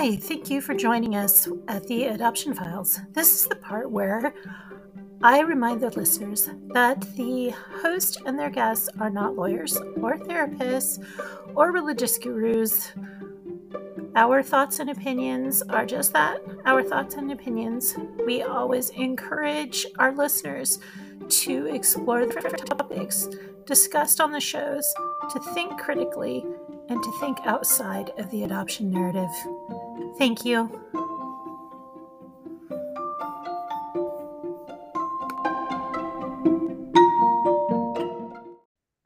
Hi, thank you for joining us at the Adoption Files. This is the part where I remind the listeners that the host and their guests are not lawyers or therapists or religious gurus. Our thoughts and opinions are just that our thoughts and opinions. We always encourage our listeners to explore the topics discussed on the shows, to think critically, and to think outside of the adoption narrative. Thank you.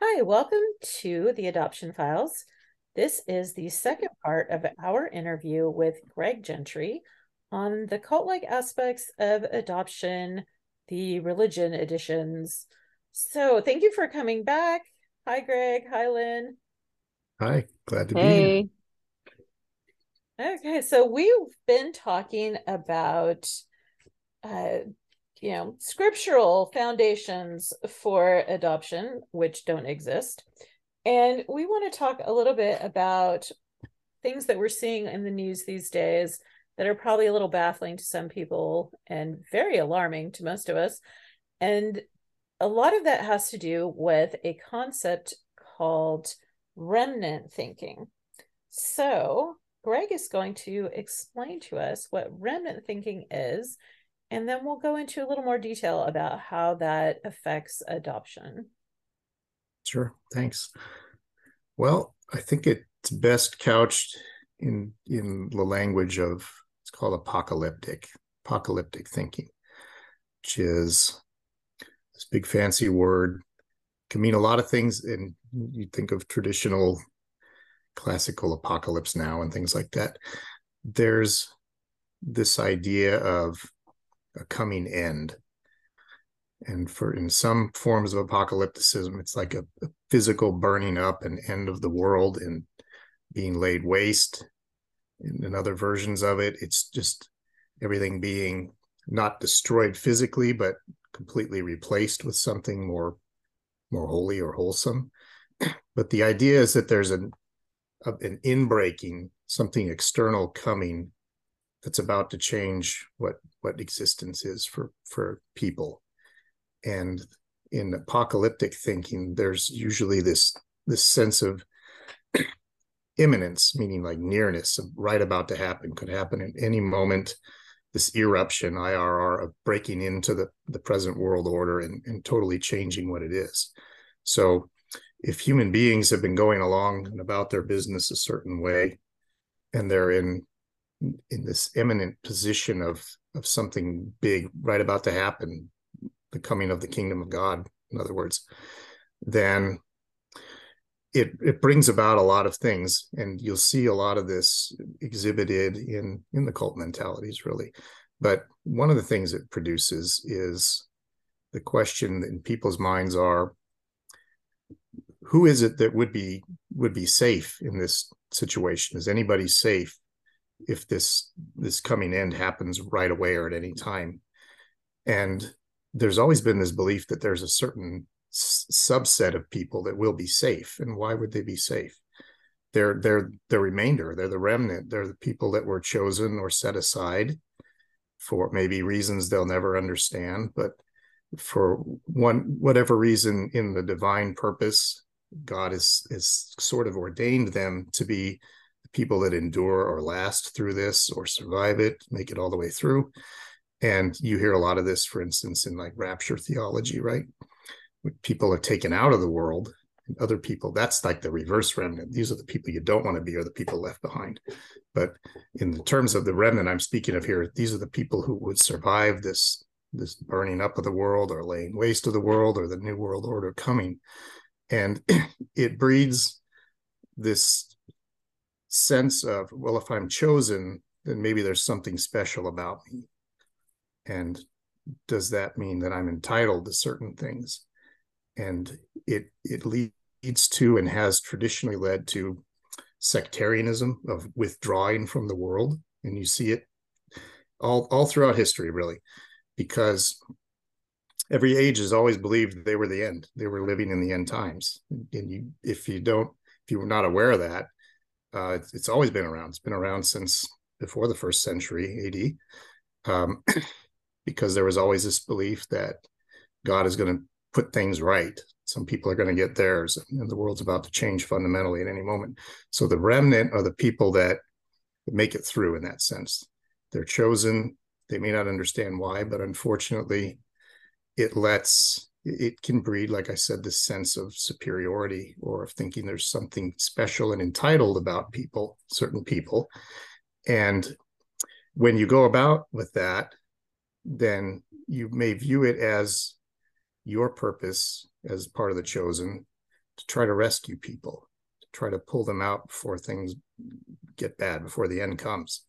Hi, welcome to the Adoption Files. This is the second part of our interview with Greg Gentry on the cult like aspects of adoption, the religion editions. So, thank you for coming back. Hi, Greg. Hi, Lynn. Hi, glad to hey. be here. Okay, so we've been talking about, uh, you know, scriptural foundations for adoption, which don't exist. And we want to talk a little bit about things that we're seeing in the news these days that are probably a little baffling to some people and very alarming to most of us. And a lot of that has to do with a concept called remnant thinking. So, Greg is going to explain to us what remnant thinking is, and then we'll go into a little more detail about how that affects adoption. Sure, thanks. Well, I think it's best couched in in the language of it's called apocalyptic apocalyptic thinking, which is this big fancy word can mean a lot of things and you think of traditional classical apocalypse now and things like that there's this idea of a coming end and for in some forms of apocalypticism it's like a, a physical burning up and end of the world and being laid waste in, in other versions of it it's just everything being not destroyed physically but completely replaced with something more more holy or wholesome. But the idea is that there's an an inbreaking, something external coming that's about to change what what existence is for for people. And in apocalyptic thinking, there's usually this this sense of imminence, meaning like nearness, right about to happen, could happen at any moment this eruption IRR of breaking into the, the present world order and, and totally changing what it is. So if human beings have been going along and about their business a certain way, and they're in in this imminent position of of something big right about to happen, the coming of the kingdom of God, in other words, then it it brings about a lot of things. And you'll see a lot of this exhibited in in the cult mentalities really. But one of the things it produces is the question in people's minds are who is it that would be would be safe in this situation? Is anybody safe if this this coming end happens right away or at any time? And there's always been this belief that there's a certain subset of people that will be safe and why would they be safe? They're they're the remainder they're the remnant they're the people that were chosen or set aside for maybe reasons they'll never understand but for one whatever reason in the divine purpose god has is sort of ordained them to be the people that endure or last through this or survive it make it all the way through. And you hear a lot of this for instance in like rapture theology right? When people are taken out of the world and other people that's like the reverse remnant. These are the people you don't want to be or the people left behind. But in the terms of the remnant i'm speaking of here these are the people who would survive this this burning up of the world or laying waste of the world or the new world order coming and it breeds this sense of well if i'm chosen then maybe there's something special about me. And does that mean that i'm entitled to certain things? And it it leads to and has traditionally led to sectarianism of withdrawing from the world. And you see it all all throughout history really because every age has always believed they were the end they were living in the end times and you if you don't if you were not aware of that uh, it's, it's always been around it's been around since before the first century AD, um, because there was always this belief that God is going to put things right. Some people are going to get theirs, and the world's about to change fundamentally at any moment. So the remnant are the people that make it through in that sense. They're chosen. They may not understand why, but unfortunately, it lets it can breed, like I said, this sense of superiority or of thinking there's something special and entitled about people, certain people. And when you go about with that, then you may view it as your purpose as part of the chosen to try to rescue people, to try to pull them out before things get bad, before the end comes.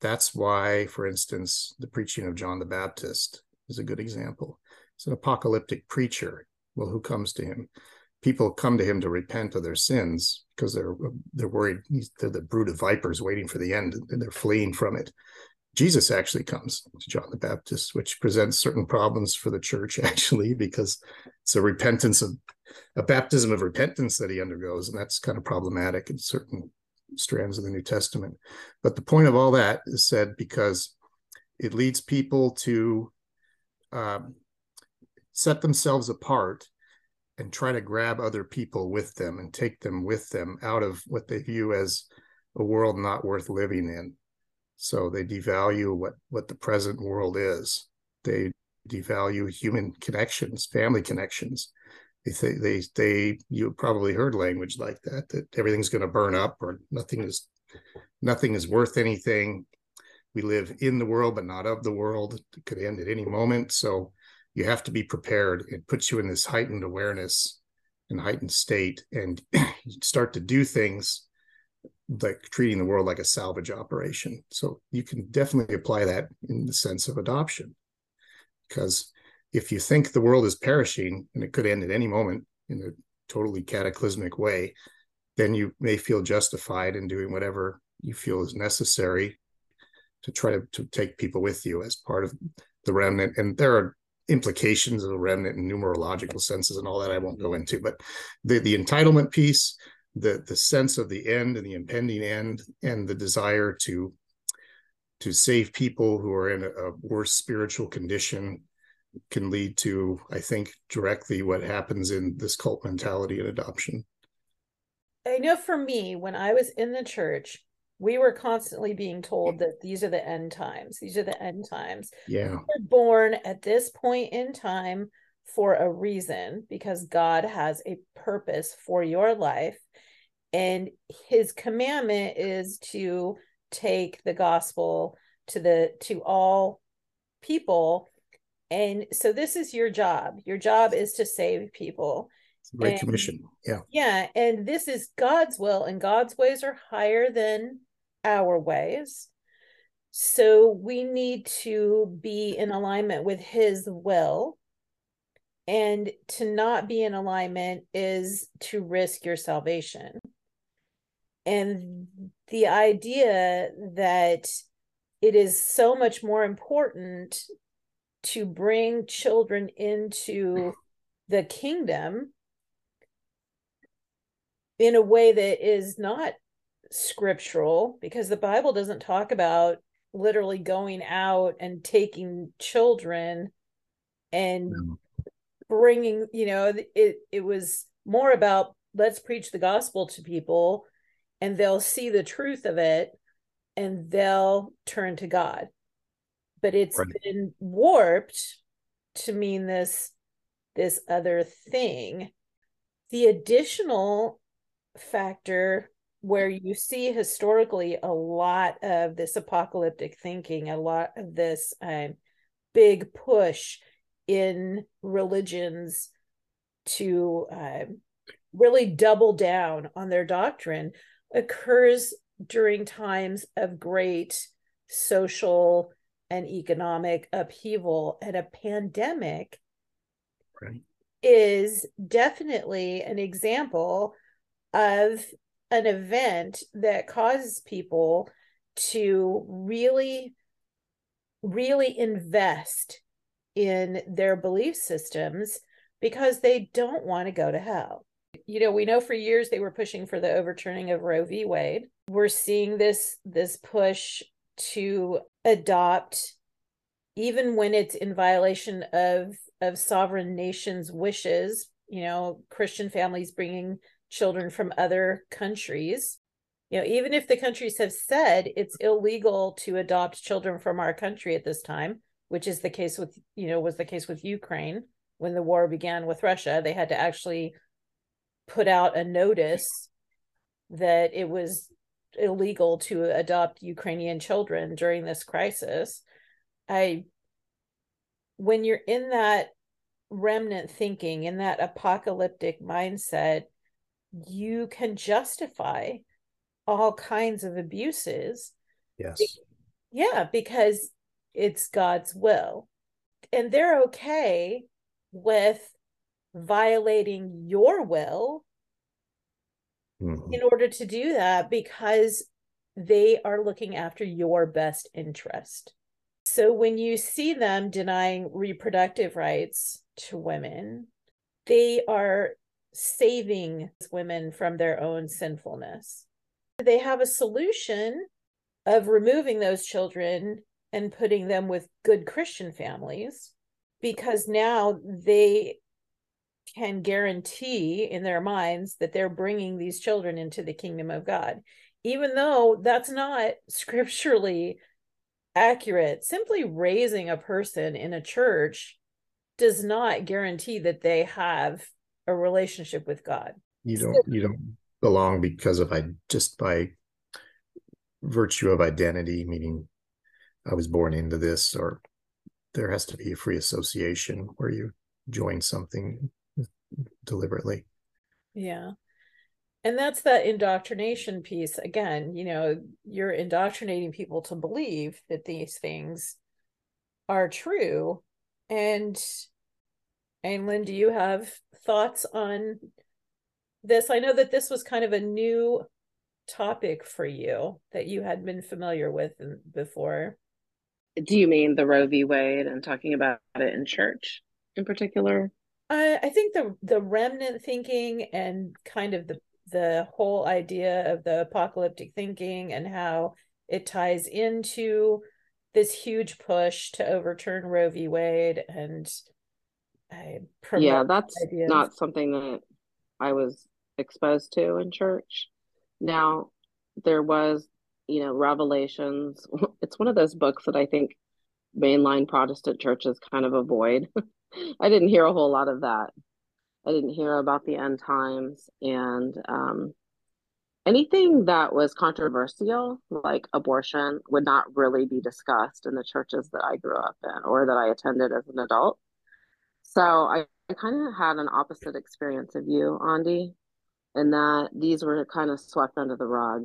That's why, for instance, the preaching of John the Baptist is a good example. An apocalyptic preacher. Well, who comes to him? People come to him to repent of their sins because they're they're worried. They're the brood of vipers waiting for the end, and they're fleeing from it. Jesus actually comes to John the Baptist, which presents certain problems for the church, actually, because it's a repentance of a baptism of repentance that he undergoes, and that's kind of problematic in certain strands of the New Testament. But the point of all that is said because it leads people to um, set themselves apart and try to grab other people with them and take them with them out of what they view as a world not worth living in so they devalue what what the present world is. They devalue human connections, family connections. They th- they they you probably heard language like that that everything's going to burn up or nothing is nothing is worth anything. We live in the world but not of the world. It could end at any moment. So you have to be prepared. It puts you in this heightened awareness and heightened state, and you start to do things like treating the world like a salvage operation. So you can definitely apply that in the sense of adoption. Because if you think the world is perishing and it could end at any moment in a totally cataclysmic way, then you may feel justified in doing whatever you feel is necessary to try to, to take people with you as part of the remnant. And there are implications of the remnant in numerological senses and all that I won't go into. But the, the entitlement piece, the the sense of the end and the impending end and the desire to to save people who are in a, a worse spiritual condition can lead to i think directly what happens in this cult mentality and adoption i know for me when i was in the church we were constantly being told that these are the end times these are the end times. Yeah. we're born at this point in time for a reason because god has a purpose for your life and his commandment is to take the gospel to the to all people. And so this is your job. Your job is to save people. Great and, commission. Yeah. Yeah and this is god's will and god's ways are higher than our ways. So we need to be in alignment with his will. And to not be in alignment is to risk your salvation. And the idea that it is so much more important to bring children into the kingdom in a way that is not scriptural because the bible doesn't talk about literally going out and taking children and no. bringing you know it it was more about let's preach the gospel to people and they'll see the truth of it and they'll turn to God. But it's right. been warped to mean this this other thing. The additional factor where you see historically a lot of this apocalyptic thinking, a lot of this um, big push in religions to um, really double down on their doctrine occurs during times of great social and economic upheaval and a pandemic right. is definitely an example of an event that causes people to really really invest in their belief systems because they don't want to go to hell you know, we know for years they were pushing for the overturning of Roe v. Wade. We're seeing this this push to adopt even when it's in violation of of sovereign nations wishes you know christian families bringing children from other countries. You know even if the countries have said it's illegal to adopt children from our country at this time which is the case with you know was the case with ukraine when the war began with russia they had to actually put out a notice that it was illegal to adopt ukrainian children during this crisis. I when you're in that remnant thinking in that apocalyptic mindset you can justify all kinds of abuses yes. yeah because it's god's will. And they're okay with violating your will mm-hmm. in order to do that because they are looking after your best interest. So when you see them denying reproductive rights to women, they are saving women from their own sinfulness. They have a solution of removing those children and putting them with good Christian families because now they can guarantee in their minds that they're bringing these children into the kingdom of God, even though that's not scripturally accurate. Simply raising a person in a church does not guarantee that they have a relationship with God. You don't you don't belong because of I just by virtue of identity, meaning I was born into this, or there has to be a free association where you join something deliberately. Yeah and that's that indoctrination piece again you know you're indoctrinating people to believe that these things are true and and lynn do you have thoughts on this? I know that this was kind of a new topic for you that you had been familiar with before. Do you mean the roe v. Wade and talking about it in church in particular? I, I think the the remnant thinking and kind of the the whole idea of the apocalyptic thinking and how it ties into this huge push to overturn Roe v. Wade and yeah, that's ideas. not something that I was exposed to in church. Now, there was, you know, Revelations. It's one of those books that I think mainline Protestant churches kind of avoid. I didn't hear a whole lot of that. I didn't hear about the end times and um, anything that was controversial, like abortion, would not really be discussed in the churches that I grew up in or that I attended as an adult. So I, I kind of had an opposite experience of you, Ande, in that these were kind of swept under the rug.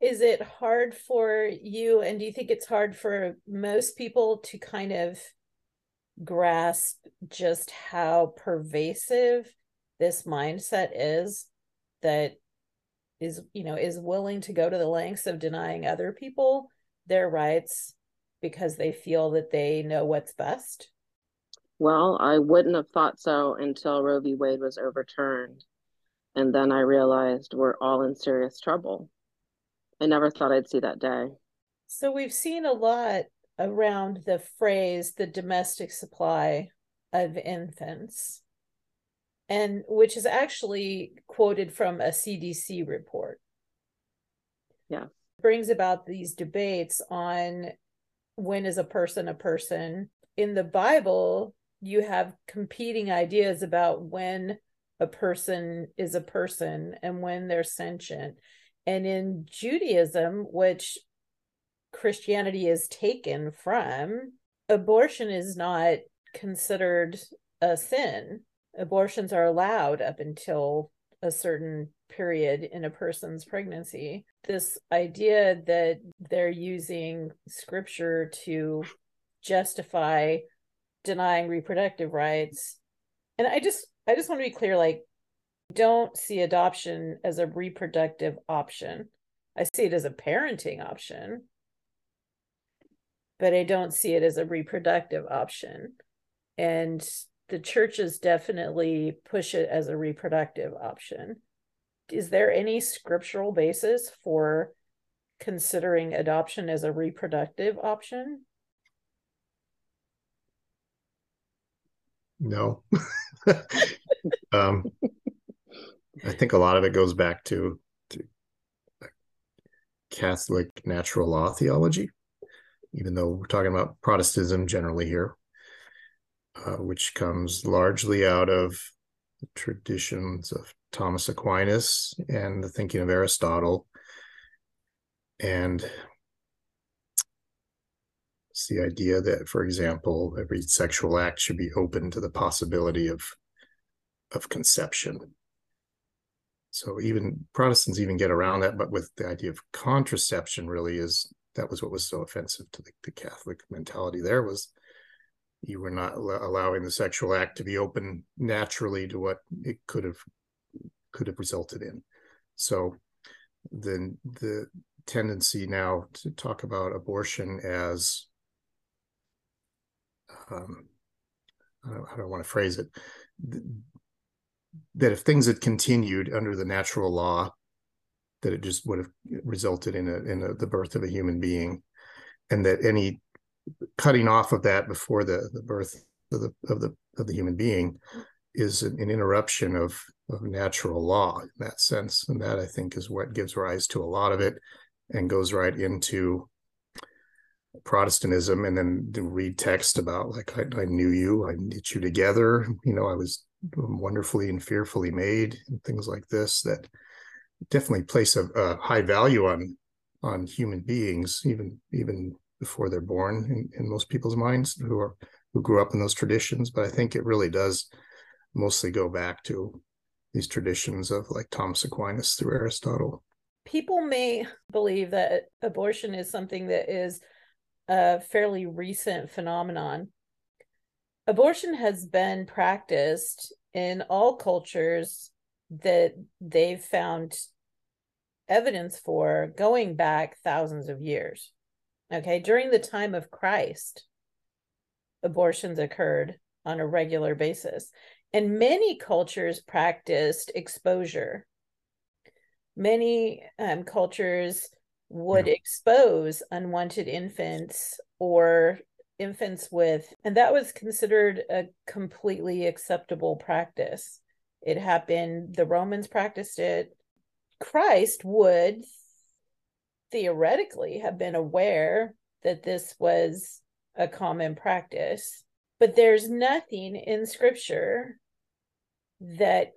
Is it hard for you, and do you think it's hard for most people to kind of grasp just how pervasive this mindset is that is you know is willing to go to the lengths of denying other people their rights because they feel that they know what's best well i wouldn't have thought so until roe v wade was overturned and then i realized we're all in serious trouble i never thought i'd see that day so we've seen a lot around the phrase the domestic supply of infants and which is actually quoted from a CDC report. Yeah. Brings about these debates on when is a person a person. In the Bible, you have competing ideas about when a person is a person and when they're sentient. And in Judaism, which Christianity is taken from, abortion is not considered a sin. Abortions are allowed up until a certain period in a person's pregnancy. This idea that they're using scripture to justify denying reproductive rights. And I just I just want to be clear like don't see adoption as a reproductive option. I see it as a parenting option but I don't see it as a reproductive option. And the churches definitely push it as a reproductive option. Is there any scriptural basis for considering adoption as a reproductive option? No. um, I think a lot of it goes back to, to Catholic natural law theology, even though we're talking about Protestantism generally here, uh, which comes largely out of the traditions of Thomas Aquinas and the thinking of Aristotle. And it's the idea that, for example, every sexual act should be open to the possibility of of conception. So even Protestants even get around that, but with the idea of contraception, really is that was what was so offensive to the, the Catholic mentality. There was you were not allowing the sexual act to be open naturally to what it could have could have resulted in. So then the tendency now to talk about abortion as um, I don't, I don't want to phrase it that if things had continued under the natural law that it just would have resulted in a in a, the birth of a human being and that any cutting off of that before the the birth of the of the of the human being is an, an interruption of of natural law in that sense. And that i think is what gives rise to a lot of it and goes right into Protestantism and then read text about like I, I, knew you, I knit you together. You know, I was wonderfully and fearfully made, and things like this that definitely place a, a high value on on human beings, even even before they're born in, in most people's minds who are who grew up in those traditions. But I think it really does mostly go back to these traditions of like Thomas Aquinas through Aristotle. People may believe that abortion is something that is a fairly recent phenomenon. Abortion has been practiced in all cultures that they've found evidence for going back thousands of years. Okay, during the time of Christ, abortions occurred on a regular basis, and many cultures practiced exposure. Many um, cultures would yeah. expose unwanted infants or infants with, and that was considered a completely acceptable practice. It happened, the Romans practiced it. Christ would theoretically have been aware that this was a common practice, but there's nothing in scripture that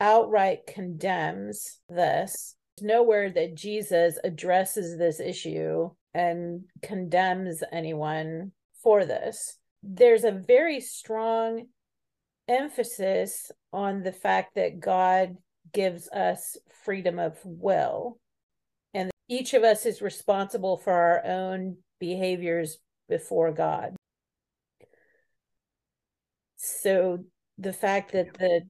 outright condemns this nowhere that Jesus addresses this issue and condemns anyone for this. There's a very strong emphasis on the fact that God gives us freedom of will. And each of us is responsible for our own behaviors before God. So the fact that the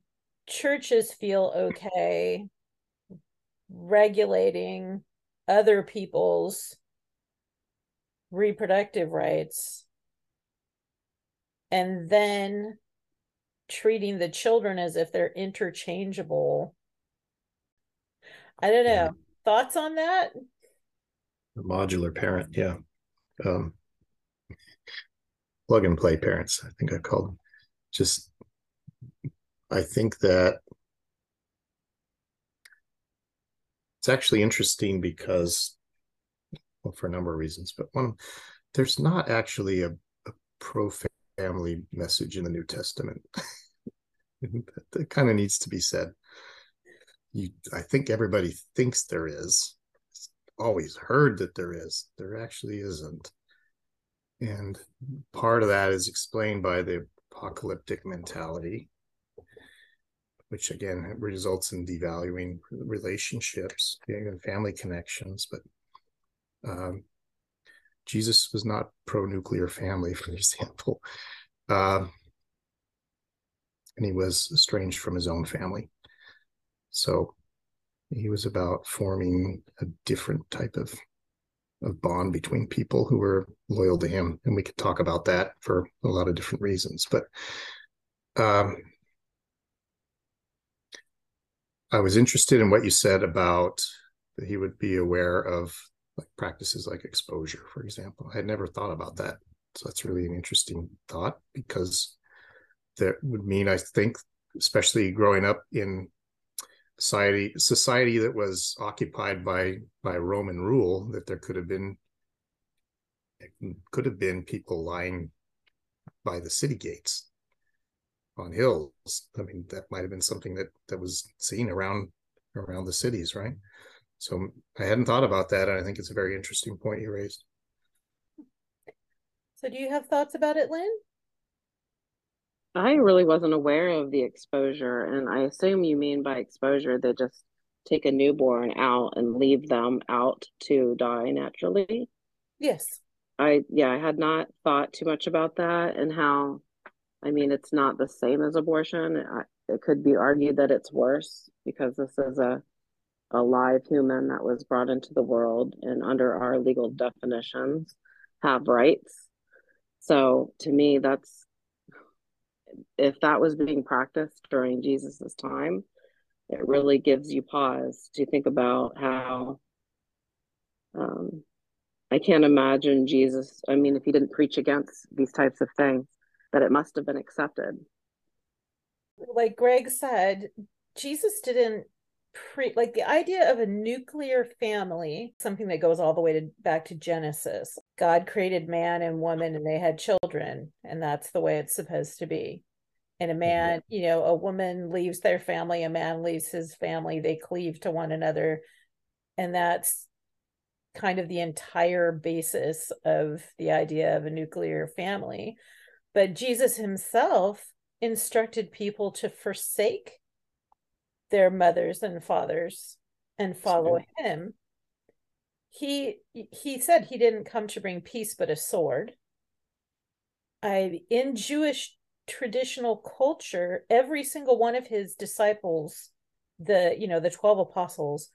churches feel okay regulating other people's reproductive rights and then treating the children as if they're interchangeable. I don't know. Thoughts on that? A modular parent, yeah. Um, plug and play parents, I think I called them. Just, I think that it's actually interesting because, well, for a number of reasons, but one, there's not actually a, a pro family message in the New Testament. that, that kind of needs to be said. You, I think everybody thinks there is. It's always heard that there is. There actually isn't. And part of that is explained by the apocalyptic mentality, which again results in devaluing relationships and family connections. But um, Jesus was not pro nuclear family, for example. Uh, and he was estranged from his own family. So he was about forming a different type of of bond between people who were loyal to him and we could talk about that for a lot of different reasons but um, i was interested in what you said about that he would be aware of like practices like exposure, for example. I had never thought about that. So that's really an interesting thought because that would mean, I think, especially growing up in society society that was occupied by by Roman rule, that there could have been could have been people lying by the city gates on hills. I mean, that might have been something that that was seen around around the cities, right? So I hadn't thought about that, and I think it's a very interesting point you raised. So, do you have thoughts about it, Lynn? I really wasn't aware of the exposure, and I assume you mean by exposure they just take a newborn out and leave them out to die naturally. Yes. I yeah, I had not thought too much about that and how I mean it's not the same as abortion. it could be argued that it's worse because this is a a live human that was brought into the world and under our legal definitions have rights. So to me that's if that was being practiced during Jesus's time, it really gives you pause to think about how um, I can't imagine Jesus. I mean, if he didn't preach against these types of things, that it must have been accepted. Like Greg said, Jesus didn't pre like the idea of a nuclear family, something that goes all the way to back to Genesis. God created man and woman and they had children, and that's the way it's supposed to be. And a mm-hmm. man, you know, a woman leaves their family, a man leaves his family, they cleave to one another. And that's kind of the entire basis of the idea of a nuclear family. But Jesus himself instructed people to forsake their mothers and fathers and follow him. He he said he didn't come to bring peace but a sword. I in Jewish traditional culture, every single one of his disciples, the you know, the 12 apostles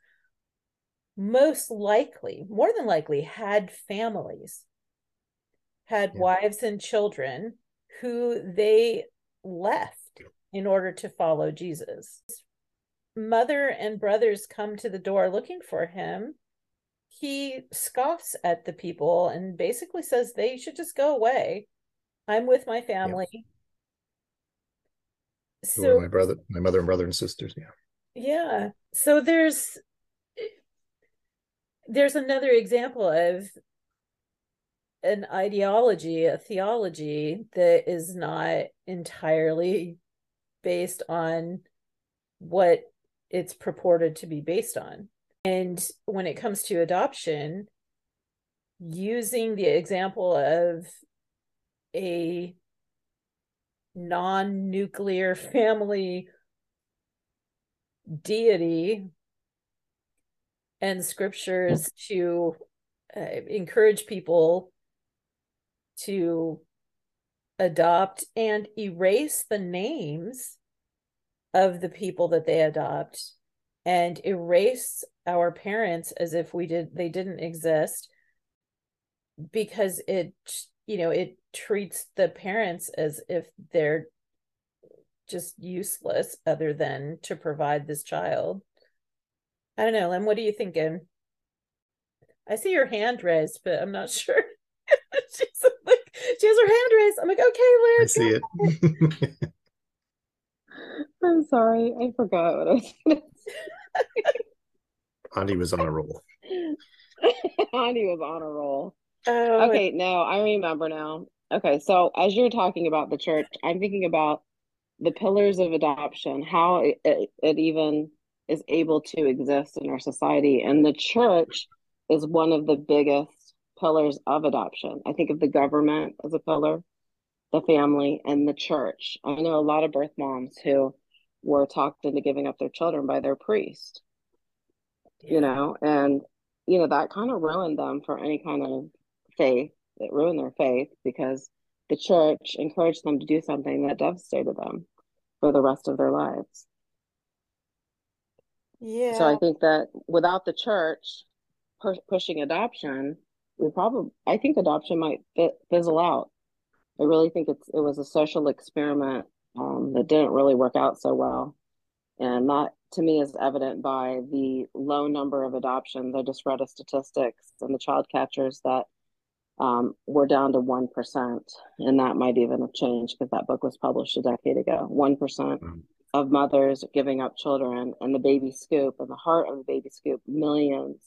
most likely, more than likely, had families, had yeah. wives and children who they left in order to follow Jesus. Mother and brothers come to the door looking for him. He scoffs at the people and basically says they should just go away. I'm with my family. So my brother, my mother and brother and sisters, yeah. Yeah. So there's there's another example of an ideology, a theology that is not entirely based on what it's purported to be based on. And when it comes to adoption, using the example of a non nuclear family deity and scriptures to uh, encourage people to adopt and erase the names of the people that they adopt and erase our parents as if we did they didn't exist because it you know it treats the parents as if they're just useless other than to provide this child I don't know, Lynn. What are you thinking? I see your hand raised, but I'm not sure. She's like, she has her hand raised. I'm like, okay, Lynn. I see it. I'm sorry, I forgot what I was going Ande was on a roll. Ande was on a roll. Oh, okay, no, I remember now. Okay, so as you're talking about the church, I'm thinking about the pillars of adoption, how it, it, it even is able to exist in our society. And the church is one of the biggest pillars of adoption. I think of the government as a pillar, the family, and the church. I know a lot of birth moms who were talked into giving up their children by their priest, yeah. you know, and, you know, that kind of ruined them for any kind of faith. It ruined their faith because the church encouraged them to do something that devastated them for the rest of their lives. Yeah. So I think that without the church pushing adoption, we probably I think adoption might fizzle out. I really think it's it was a social experiment um, that didn't really work out so well, and that to me is evident by the low number of adoptions. I just read a statistics and the child catchers that um, we're down to 1%. And that might even have changed because that book was published a decade ago. 1% mm-hmm. of mothers giving up children and the baby scoop and the heart of the baby scoop, millions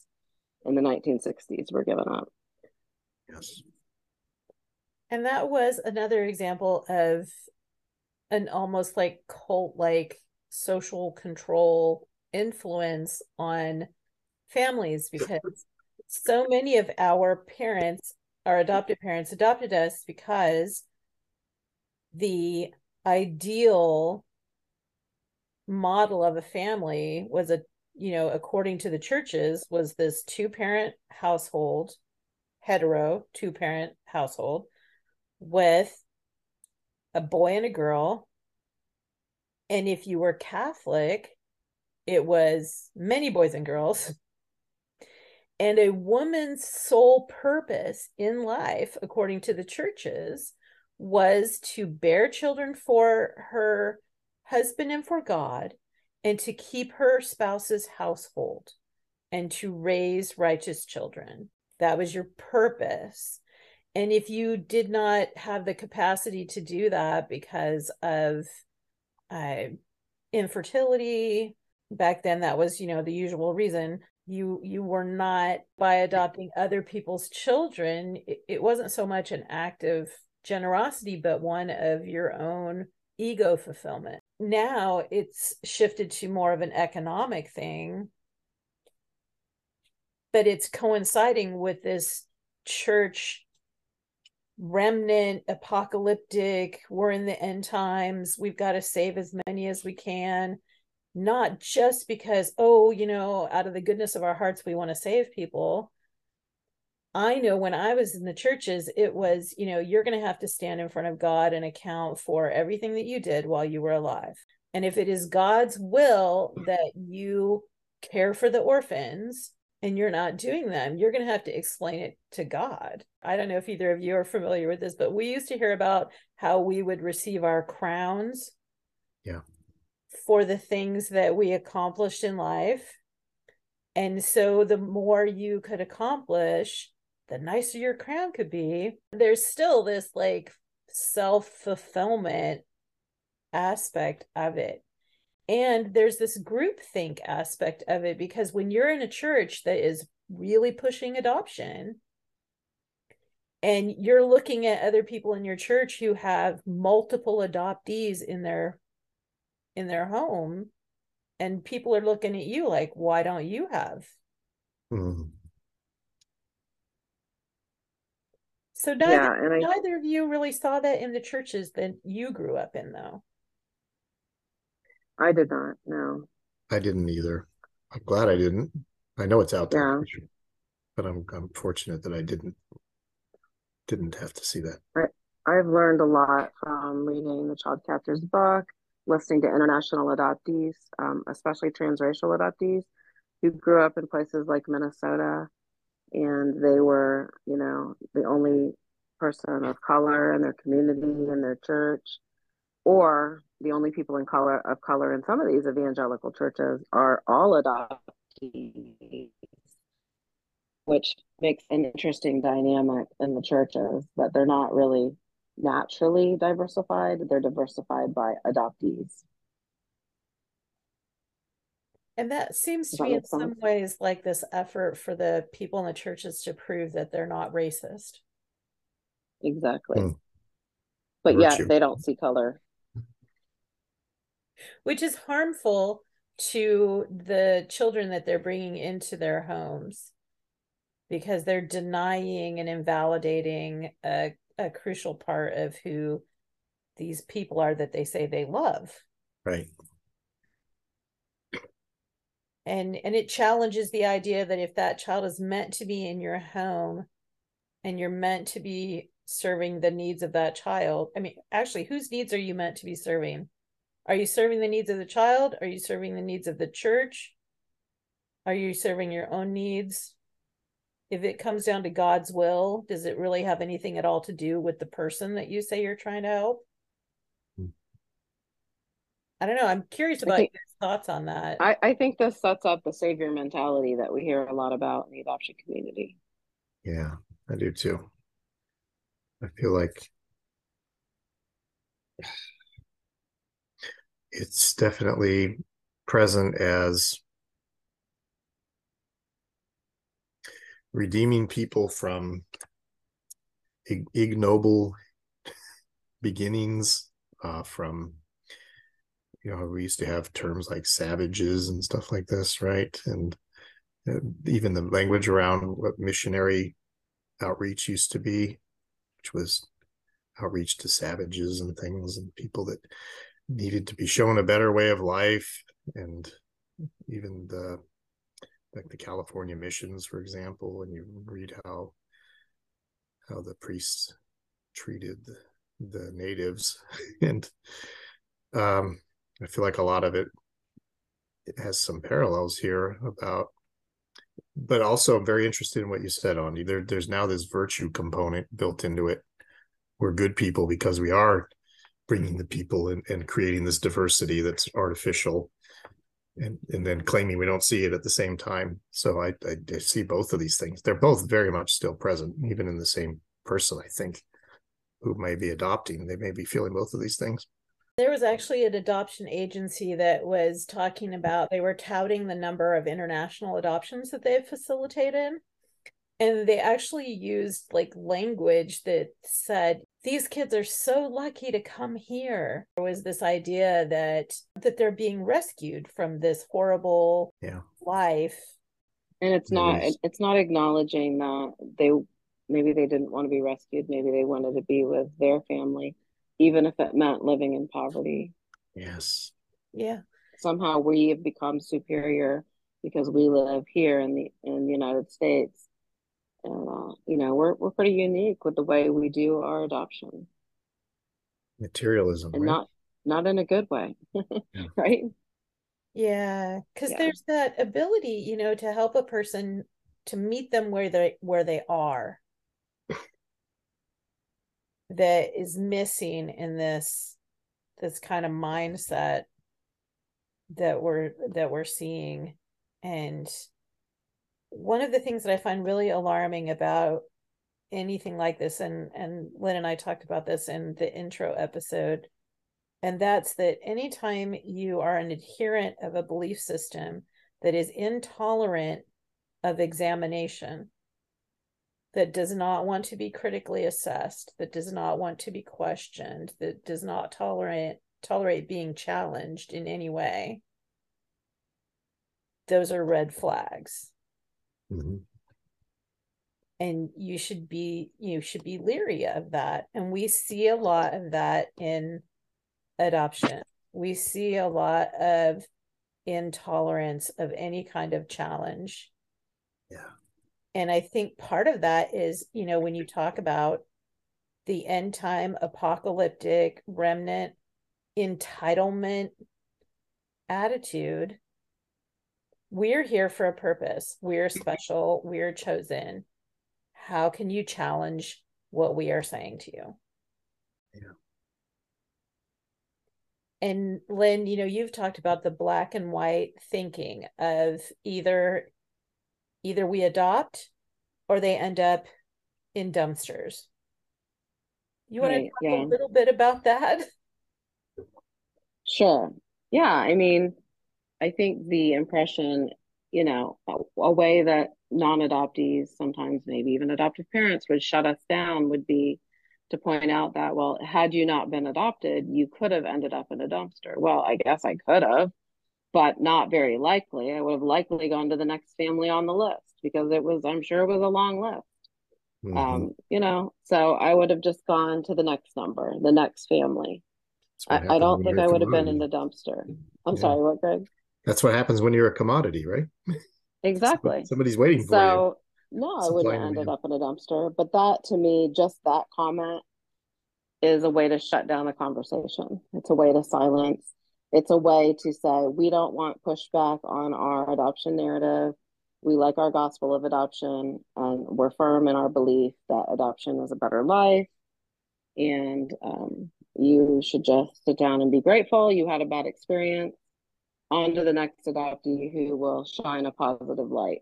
in the 1960s were given up. Yes. And that was another example of an almost like cult like social control influence on families because so many of our parents our adopted parents adopted us because the ideal model of a family was a you know according to the churches was this two parent household hetero two parent household with a boy and a girl and if you were catholic it was many boys and girls and a woman's sole purpose in life, according to the churches, was to bear children for her husband and for God, and to keep her spouse's household and to raise righteous children. That was your purpose. And if you did not have the capacity to do that because of uh, infertility, back then that was, you know, the usual reason, you you were not by adopting other people's children it, it wasn't so much an act of generosity but one of your own ego fulfillment. Now it's shifted to more of an economic thing. But it's coinciding with this church remnant apocalyptic we're in the end times we've got to save as many as we can not just because, oh, you know, out of the goodness of our hearts, we want to save people. I know when I was in the churches, it was, you know, you're going to have to stand in front of God and account for everything that you did while you were alive. And if it is God's will that you care for the orphans and you're not doing them, you're going to have to explain it to God. I don't know if either of you are familiar with this, but we used to hear about how we would receive our crowns. Yeah for the things that we accomplished in life. And so the more you could accomplish, the nicer your crown could be. There's still this like self fulfillment aspect of it. And there's this group think aspect of it because when you're in a church that is really pushing adoption, and you're looking at other people in your church who have multiple adoptees in their in their home and people are looking at you like why don't you have mm. so neither, yeah, I, neither of you really saw that in the churches that you grew up in though i did not no. I didn't either. I'm glad i didn't. I know it's out there yeah. but i'm i'm fortunate that i didn't didn't have to see that. I, i've learned a lot from reading the child Catchers book listening to international adoptees, um, especially transracial adoptees who grew up in places like Minnesota and they were, you know, the only person of color in their community, in their church, or the only people in color of color in some of these evangelical churches are all adoptees, which makes an interesting dynamic in the churches, but they're not really naturally diversified, they're diversified by adoptees. And that seems Does to be in some sense? ways like this effort for the people in the churches to prove that they're not racist. Exactly. Hmm. But yet they don't see color. Which is harmful to the children that they're bringing into their homes because they're denying and invalidating a a crucial part of who these people are that they say they love. Right. And and it challenges the idea that if that child is meant to be in your home and you're meant to be serving the needs of that child, I mean, actually, whose needs are you meant to be serving? Are you serving the needs of the child? Are you serving the needs of the church? Are you serving your own needs? if it comes down to God's will, does it really have anything at all to do with the person that you say you're trying to help? Hmm. I don't know. I'm curious about think, your thoughts on that. I, I think this sets up the savior mentality that we hear a lot about in the adoption community. Yeah, I do too. I feel like it's definitely present as redeeming people from ignoble beginnings uh, from you know we used to have terms like savages and stuff like this right? And uh, even the language around what missionary outreach used to be which was outreach to savages and things and people that needed to be shown a better way of life and even the like the California missions, for example, and you read how how the priests treated the, natives, and um, I feel like a lot of it it has some parallels here about, but also I'm very interested in what you said, Ande. There, there's now this virtue component built into it. We're good people because we are bringing the people and, and creating this diversity that's artificial and and then claiming we don't see it at the same time. So I, I, I see both of these things. They're both very much still present, even in the same person. I think who may be adopting, they may be feeling both of these things. There was actually an adoption agency that was talking about they were touting the number of international adoptions that they've facilitated and they actually used like language that said these kids are so lucky to come here. There was this idea that that they're being rescued from this horrible yeah. life. And it's not it's not acknowledging that they maybe they didn't want to be rescued. Maybe they wanted to be with their family even if it meant living in poverty. Yes. Yeah. Somehow we have become superior because we live here in the in the united states and uh, you know we're we're pretty unique with the way we do our adoption materialism and right? not not in a good way yeah. right yeah because yeah. there's that ability you know to help a person to meet them where they where they are that is missing in this this kind of mindset that we're that we're seeing and one of the things that I find really alarming about anything like this, and and Lynn and I talked about this in the intro episode, and that's that anytime you are an adherent of a belief system that is intolerant of examination, that does not want to be critically assessed, that does not want to be questioned, that does not tolerate tolerate being challenged in any way, those are red flags. Mm-hmm. And you should be you should be leery of that. And we see a lot of that in adoption. We see a lot of intolerance of any kind of challenge. Yeah. And I think part of that is, you know, when you talk about the end time apocalyptic remnant entitlement attitude, we're here for a purpose. We're mm-hmm. special. We're chosen. How can you challenge what we are saying to you? Yeah. And Lynn, you know, you've talked about the black and white thinking of either either we adopt or they end up in dumpsters. You want right, to talk yeah. a little bit about that? Sure. Yeah, I mean, I think the impression, you know, a, a way that non adoptees, sometimes maybe even adoptive parents, would shut us down would be to point out that, well, had you not been adopted, you could have ended up in a dumpster. Well, I guess I could have, but not very likely. I would have likely gone to the next family on the list because it was, I'm sure it was a long list. Mm-hmm. Um, you know, so I would have just gone to the next number, the next family. I, I, don't think I would have been in the dumpster. I'm yeah. sorry, what, Greg? That's what happens when you're a commodity, right? Exactly. Somebody's waiting for so, you. No, I wouldn't have ended up in a dumpster. But that to me, just that comment is a way to shut down the conversation. It's a way to silence. It's a way to say we don't want pushback on our adoption narrative. We like our gospel of adoption and we're firm in our belief that adoption is a better life. And um, you should just sit down and be grateful you had a bad experience on to the next adoptee who will shine a positive light.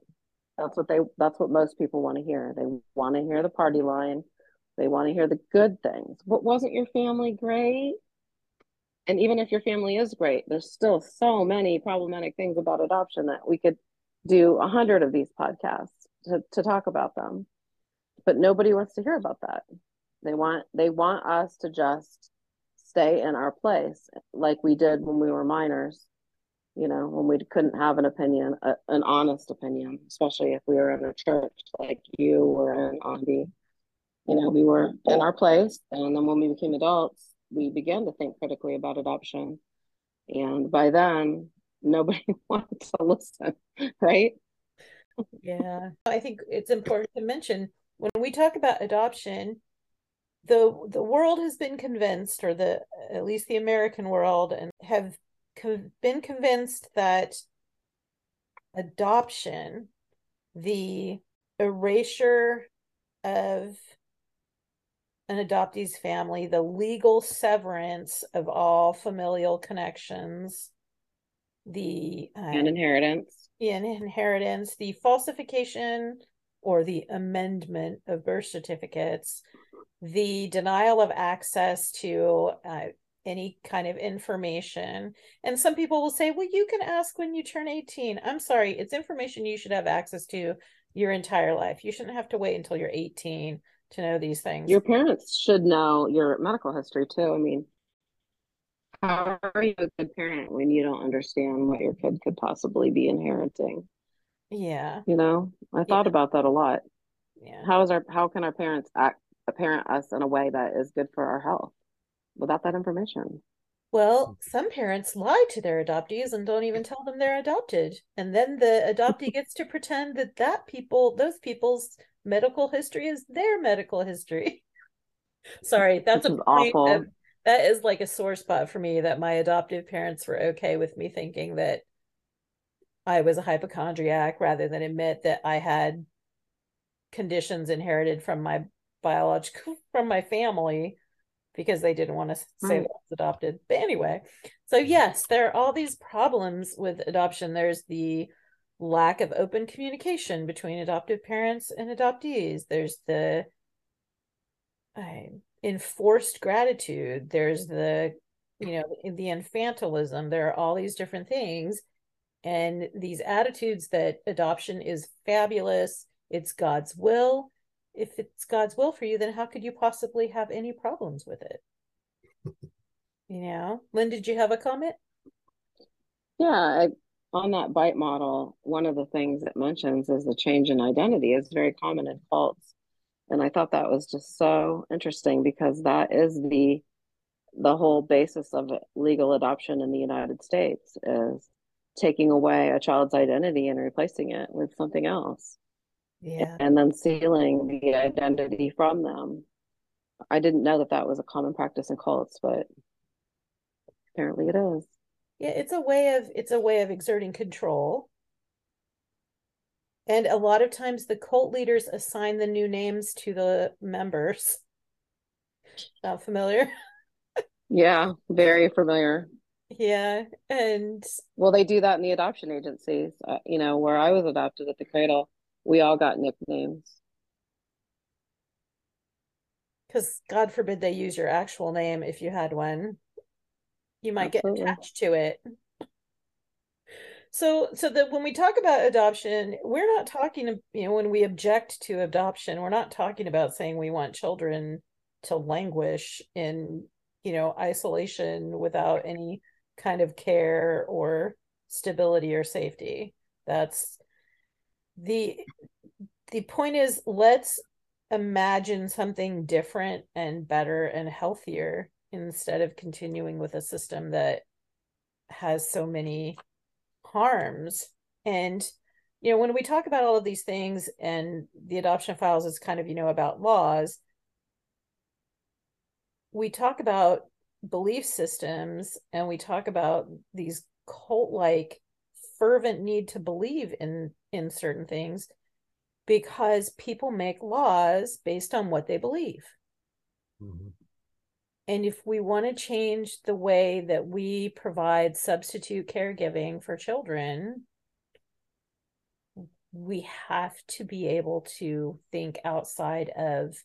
That's what they that's what most people want to hear. They want to hear the party line. They want to hear the good things. What wasn't your family great? And even if your family is great there's still so many problematic things about adoption that we could do a hundred of these podcasts to, to talk about them. But nobody wants to hear about that. They want they want us to just stay in our place like we did when we were minors you know when we couldn't have an opinion a, an honest opinion especially if we were in a church like you were in Ande. You know we were in our place and then when we became adults we began to think critically about adoption. And by then nobody wanted to listen right? Yeah. I think it's important to mention when we talk about adoption the the world has been convinced or the at least the american world and have co- been convinced that adoption the erasure of an adoptee's family the legal severance of all familial connections the uh, and inheritance. in inheritance the falsification or the amendment of birth certificates the denial of access to uh, any kind of information. And some people will say, well, you can ask when you turn 18. I'm sorry, it's information you should have access to your entire life. You shouldn't have to wait until you're 18 to know these things. Your parents should know your medical history too. I mean, how are you a good parent when you don't understand what your kid could possibly be inheriting? Yeah. You know, I thought yeah. about that a lot. Yeah. How is our how can our parents act parent us in a way that is good for our health without that information. Well, hmm. some parents lie to their adoptees and don't even tell them they're adopted. And then the adoptee gets to pretend that that people, those people's medical history is their medical history. Sorry, that's a awful. Of, that is like a sore spot for me that my adoptive parents were okay with me thinking that I was a hypochondriac rather than admit that I had conditions inherited from my biological from my family because they didn't want to say right. that was adopted. But anyway, so yes, there are all these problems with adoption. There's the lack of open communication between adoptive parents and adoptees. There's the uh, enforced gratitude. There's the you know the infantilism. There are all these different things, and these attitudes that adoption is fabulous. It's God's will if it's God's will for you, then how could you possibly have any problems with it? you know, Lynn, did you have a comment? Yeah, I, on that BITE model, one of the things it mentions is the change in identity is very common in cults, and I thought that was just so interesting because that is the the whole basis of legal adoption in the United States is taking away a child's identity and replacing it with something else yeah. and then sealing the identity from them. I didn't know that that was a common practice in cults but apparently it is. Yeah it's a way of it's a way of exerting control. And a lot of times the cult leaders assign the new names to the members. Not familiar? Yeah very familiar. Yeah and well they do that in the adoption agencies uh, you know where i was adopted at the cradle we all got nicknames. Because God forbid they use your actual name if you had one. You might Absolutely. get attached to it. So, so that when we talk about adoption, we're not talking, you know, when we object to adoption, we're not talking about saying we want children to languish in, you know, isolation without any kind of care or stability or safety. That's the the point is let's imagine something different and better and healthier instead of continuing with a system that has so many harms. And you know when we talk about all of these things and the adoption files is kind of you know about laws we talk about belief systems and we talk about these cult like fervent need to believe in in certain things because people make laws based on what they believe. Mm-hmm. and if we want to change the way that we provide substitute caregiving for children, we have to be able to think outside of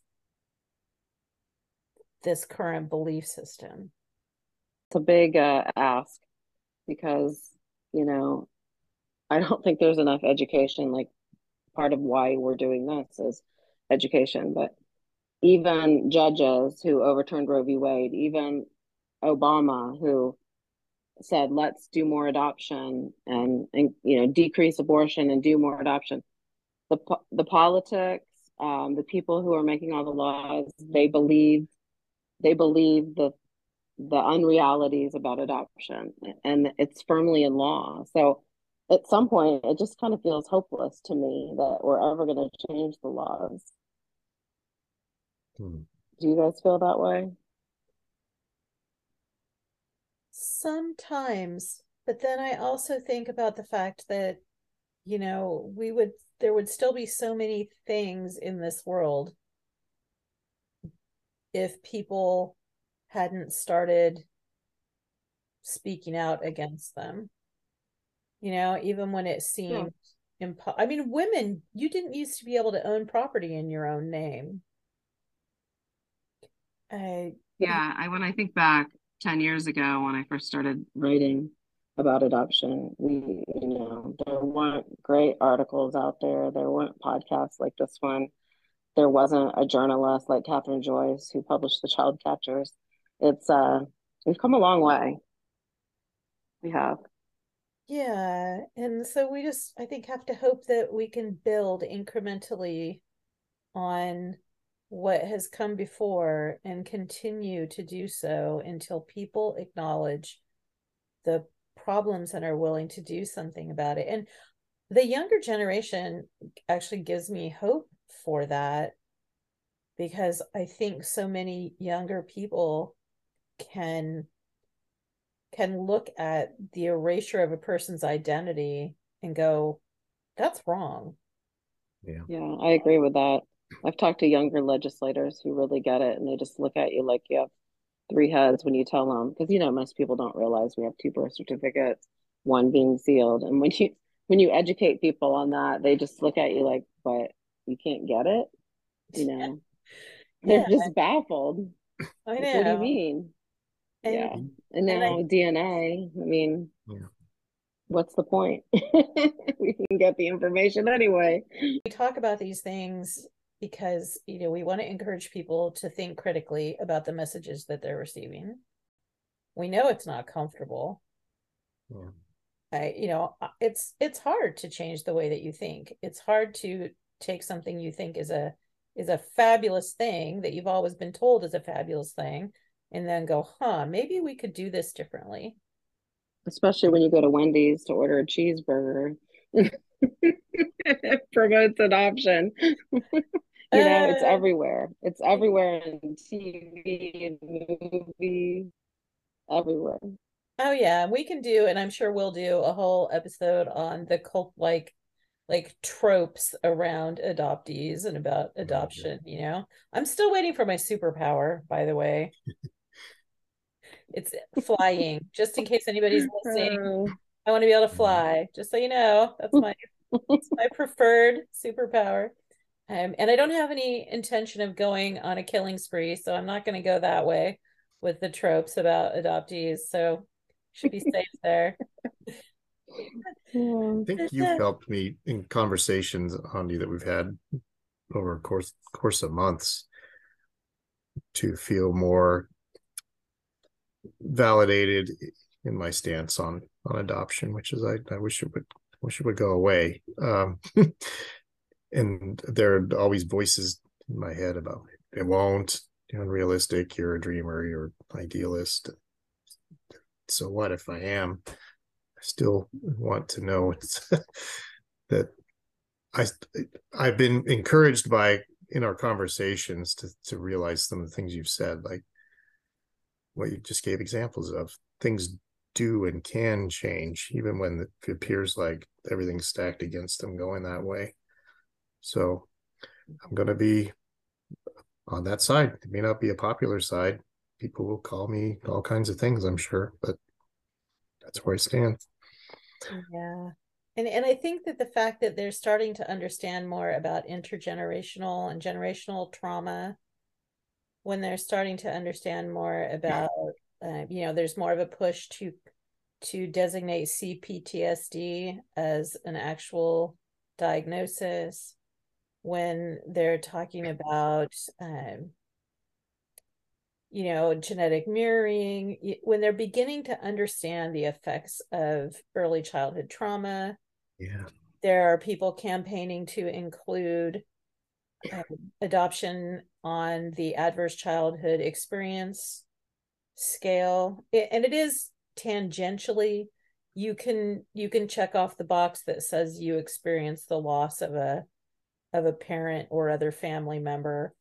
this current belief system. It's a big uh, ask because, you know, I don't think there's enough education. Like, part of why we're doing this is education, but even judges who overturned Roe v. Wade, even Obama who said let's do more adoption and and you know decrease abortion and do more adoption. The the politics, um, the people who are making all the laws, they believe they believe the the unrealities about adoption, and it's firmly in law. So at some point, it just kind of feels hopeless to me that we're ever going to change the laws. Hmm. Do you guys feel that way? Sometimes, but then I also think about the fact that, you know, we would, there would still be so many things in this world if people hadn't started speaking out against them. You know, even when it seemed yeah. impo- I mean, women, you didn't used to be able to own property in your own name. I yeah, I when I think back 10 years ago when I first started writing about adoption, we you know, there weren't great articles out there, there weren't podcasts like this one. There wasn't a journalist like Kathryn Joyce who published The Child Catchers. It's uh we've come a long way. We have. Yeah, and so we just I think have to hope that we can build incrementally on what has come before and continue to do so until people acknowledge the problems and are willing to do something about it. And the younger generation actually gives me hope for that because I think so many younger people can can look at the erasure of a person's identity and go that's wrong. Yeah. Yeah, I agree with that. I've talked to younger legislators who really get it and they just look at you like you have three heads when you tell them because you know most people don't realize we have two birth certificates, one being sealed. And when you when you educate people on that, they just look at you like, but you can't get it? You know. They're yeah. just baffled. I know. Like, what do you mean? And, yeah. And now and I, DNA, I mean yeah what's the point? we can get the information anyway. We talk about these things because you know we want to encourage people to think critically about the messages that they're receiving we know it's not comfortable yeah. I, you know it's it's hard to change the way that you think it's hard to take something you think is a is a fabulous thing that you've always been told is a fabulous thing and then go huh maybe we could do this differently especially when you go to wendy's to order a cheeseburger it promotes adoption you know, it's uh, everywhere. It's everywhere in TV, and movies, everywhere. Oh yeah, we can do, and I'm sure we'll do a whole episode on the cult like like tropes around adoptees and about adoption, you know. I'm still waiting for my superpower, by the way. it's flying, just in case anybody's listening. Oh. I want to be able to fly, just so you know. That's my that's my preferred superpower. Um, and I don't have any intention of going on a killing spree, so I'm not going to go that way with the tropes about adoptees. So should be safe there. I think you've helped me in conversations, Ande, that we've had over a course course of months to feel more validated in my stance on on adoption, which is I, I wish it would wish it would go away. Um, and there are always voices in my head about it, won't you're unrealistic you're a dreamer you're idealist so what if i am i still want to know that i i've been encouraged by in our conversations to to realize some of the things you've said like what you just gave examples of things do and can change even when it appears like everything's stacked against them going that way so I'm going to be on that side. It may not be a popular side, people will call me all kinds of things, I'm sure, but that's where I stand. Yeah. And and I think that the fact that they're starting to understand more about intergenerational and generational trauma when they're starting to understand more about uh, you know there's more of a push to to designate CPTSD as an actual diagnosis when they're talking about um, you know genetic mirroring when they're beginning to understand the effects of early childhood trauma. Yeah. There are people campaigning to include uh, adoption on the adverse childhood experience scale. And it is tangentially you can you can check off the box that says you experience the loss of a of a parent or other family member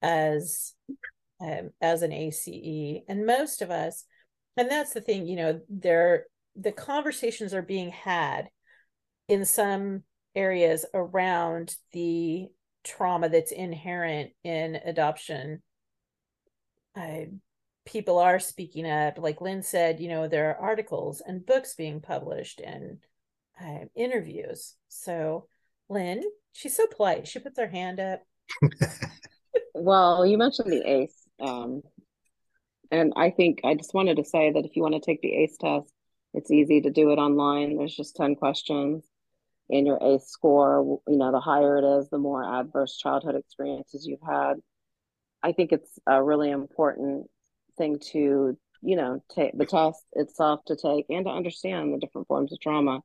as um, as an ACE and most of us and that's the thing you know there the conversations are being had in some areas around the trauma that's inherent in adoption I people are speaking up. Like Lynn said, you know, there are articles and books being published and uh, interviews. So, Lynn, she's so polite. She puts her hand up. well, you mentioned the ACE. Um, and I think I just wanted to say that if you want to take the ACE test, it's easy to do it online. There's just 10 questions. And your ACE score, you know, the higher it is, the more adverse childhood experiences you've had. I think it's a really important thing to you know take the test itself to take and to understand the different forms of trauma.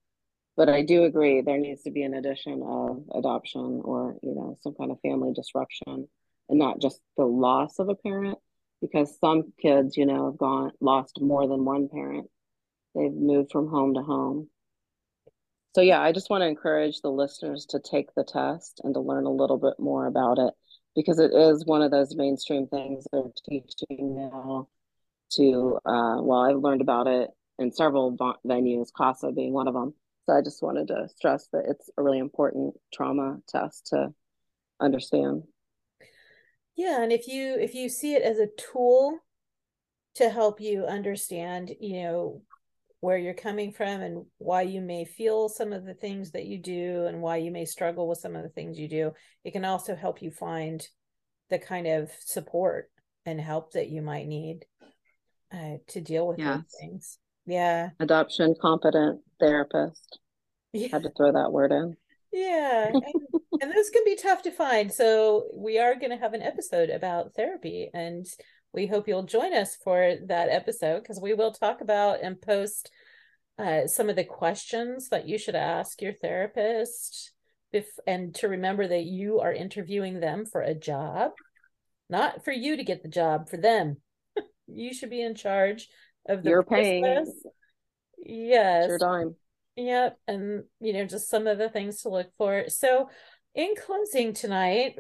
But i do agree there needs to be an addition of adoption or you know some kind of family disruption and not just the loss of a parent because some kids you know have gone lost more than one parent. They've moved from home to home so yeah i just want to encourage the listeners to take the test and to learn a little bit more about it because it is one of those mainstream things they're teaching now to uh, well i've learned about it in several venues CASA being one of them so i just wanted to stress that it's a really important trauma test to understand. Yeah and if you if you see it as a tool to help you understand you know where you're coming from and why you may feel some of the things that you do and why you may struggle with some of the things you do. It can also help you find the kind of support and help that you might need uh, to deal with yes. those things. Yeah. Adoption competent therapist. Yeah. Had to throw that word in. Yeah. and, and those can be tough to find. So we are going to have an episode about therapy and we hope you'll join us for that episode because we will talk about and post uh, some of the questions that you should ask your therapist if and to remember that you are interviewing them for a job not for you to get the job for them. You should be in charge of the you're paying. yes. Your dime. Yep and you know just some of the things to look for. So in closing tonight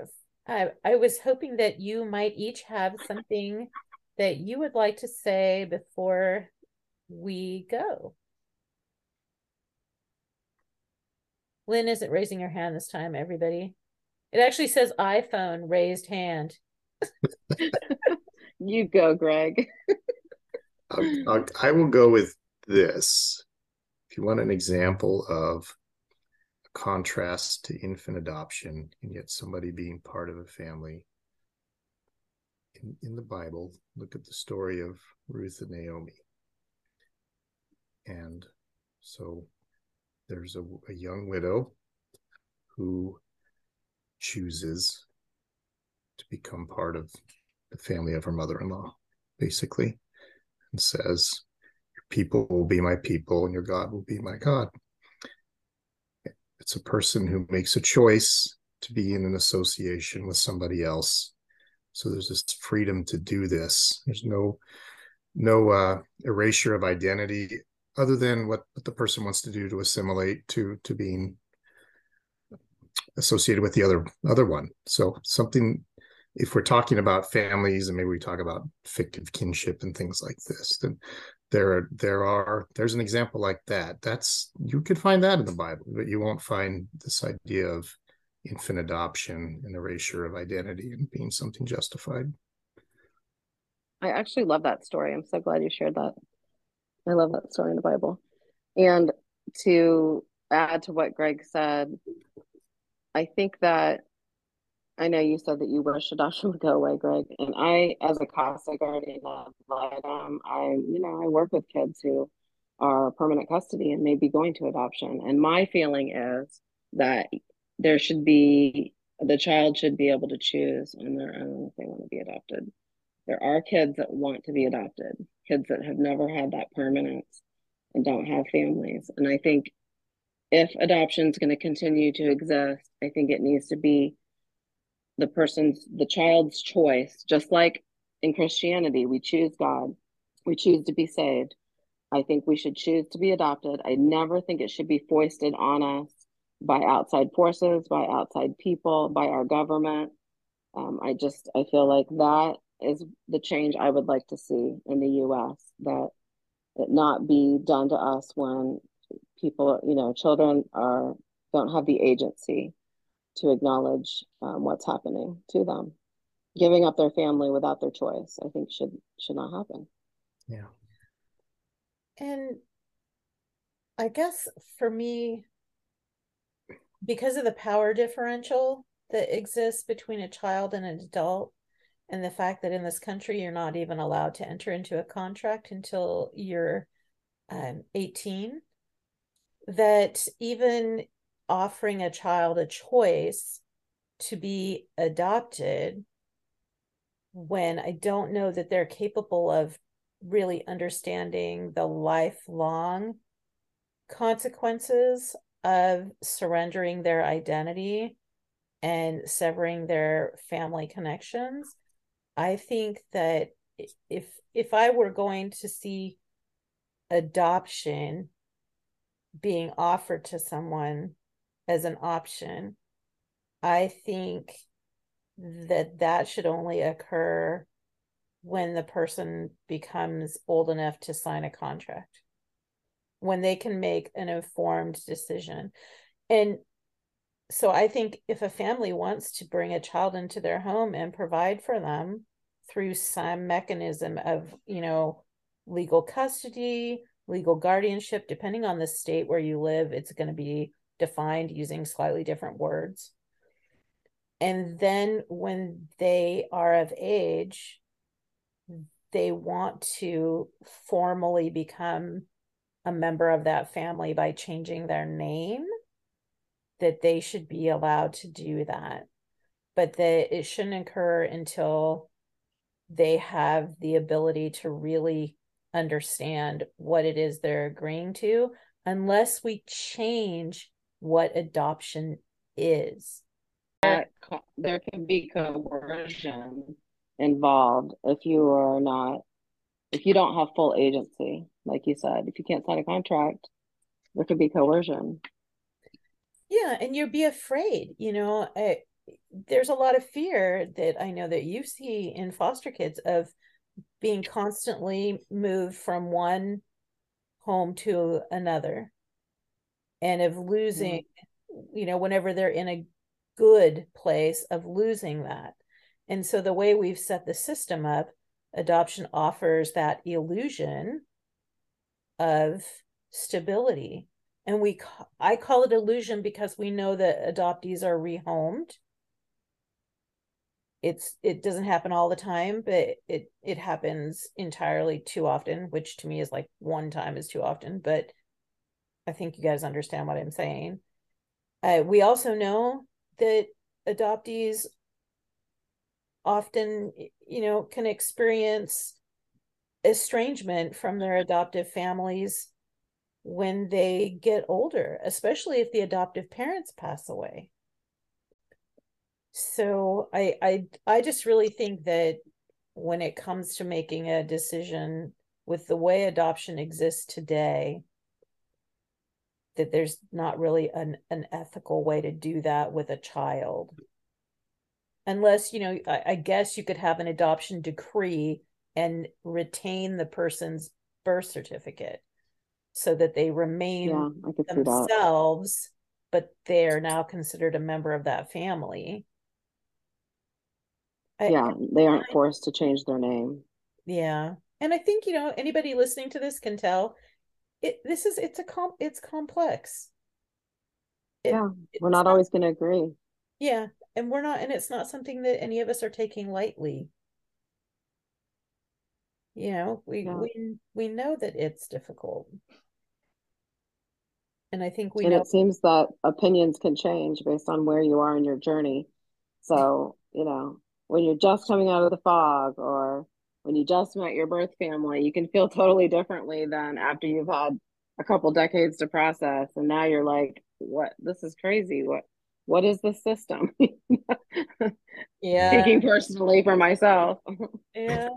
I, I was hoping that you might each have something that you would like to say before we go. Lynn isn't raising her hand this time, everybody. It actually says iPhone raised hand. you go, Greg. I'll, I'll, I will go with this. If you want an example of contrast to infant adoption and yet somebody being part of a family. In, in the Bible, look at the story of Ruth and Naomi. And so there's a, a young widow who chooses to become part of the family of her mother in law, basically, and says, Your people will be my people and your God will be my God. It's a person who makes a choice to be in an association with somebody else. So there's this freedom to do this. There's no no uh, erasure of identity other than what, what the person wants to do to assimilate to to being associated with the other other one. So something if we're talking about families and maybe we talk about fictive kinship and things like this, then there there are there's an example like that that's you could find that in the bible but you won't find this idea of infant adoption and erasure of identity and being something justified I actually love that story. I'm so glad you shared that. I love that story in the Bible. And to add to what Greg said, I think that I know you said that you wish adoption would go away, Greg. And I, as a CASA guardian ad litem, um, I, you know, I work with kids who are permanent custody and may be going to adoption. And my feeling is that there should be the child should be able to choose on their own if they want to be adopted. There are kids that want to be adopted, kids that have never had that permanence and don't have families. And I think if adoption is going to continue to exist, I think it needs to be the person's, the child's choice, just like in Christianity, we choose God, we choose to be saved. I think we should choose to be adopted. I never think it should be foisted on us by outside forces, by outside people, by our government. Um, I just I feel like that is the change I would like to see in the U.S. That it not be done to us when people, you know, children are don't have the agency to acknowledge um, what's happening to them. Giving up their family without their choice, I think should should not happen. Yeah. And I guess for me, because of the power differential that exists between a child and an adult, and the fact that in this country you're not even allowed to enter into a contract until you're um, 18, that even offering a child a choice to be adopted when I don't know that they're capable of really understanding the lifelong consequences of surrendering their identity and severing their family connections. I think that if if i were going to see adoption being offered to someone as an option i think that that should only occur when the person becomes old enough to sign a contract when they can make an informed decision. And so i think if a family wants to bring a child into their home and provide for them through some mechanism of you know legal custody legal guardianship depending on the state where you live it's going to be defined using slightly different words and then when they are of age they want to formally become a member of that family by changing their name, that they should be allowed to do that. But that it shouldn't occur until they have the ability to really understand what it is they're agreeing to, unless we change what adoption is. There can be coercion involved if you are not if you don't have full agency like you said. If you can't sign a contract there could be coercion. Yeah and you'd be afraid you know I, there's a lot of fear that i know that you see in foster kids of being constantly moved from one home to another and of losing mm-hmm. you know whenever they're in a good place of losing that and so the way we've set the system up, adoption offers that illusion of stability. And we I call it illusion because we know that adoptees are rehomed. It's it doesn't happen all the time, but it it happens entirely too often, which to me is like one time is too often, but I think you guys understand what I'm saying. Uh, we also know that adoptees often you know can experience estrangement from their adoptive families when they get older especially if the adoptive parents pass away so i i i just really think that when it comes to making a decision with the way adoption exists today that there's not really an, an ethical way to do that with a child. Unless you know I, I, guess you could have an adoption decree and retain the person's birth certificate so that they remain yeah, themselves but they're now considered a member of that family. Yeah I, they aren't forced to change their name. Yeah. And I think, you know, anybody listening to this can tell it this is it's a comp it's complex. It, yeah. We're not, not always gonna agree. Yeah. And we're not and it's not something that any of us are taking lightly. You know, we yeah. we we know that it's difficult. And I think we and know it seems that opinions can change based on where you are in your journey. So, you know, when you're just coming out of the fog or when you just met your birth family, you can feel totally differently than after you've had a couple decades to process and now you're like, what this is crazy. What what is the system? yeah. Speaking personally for myself. yeah.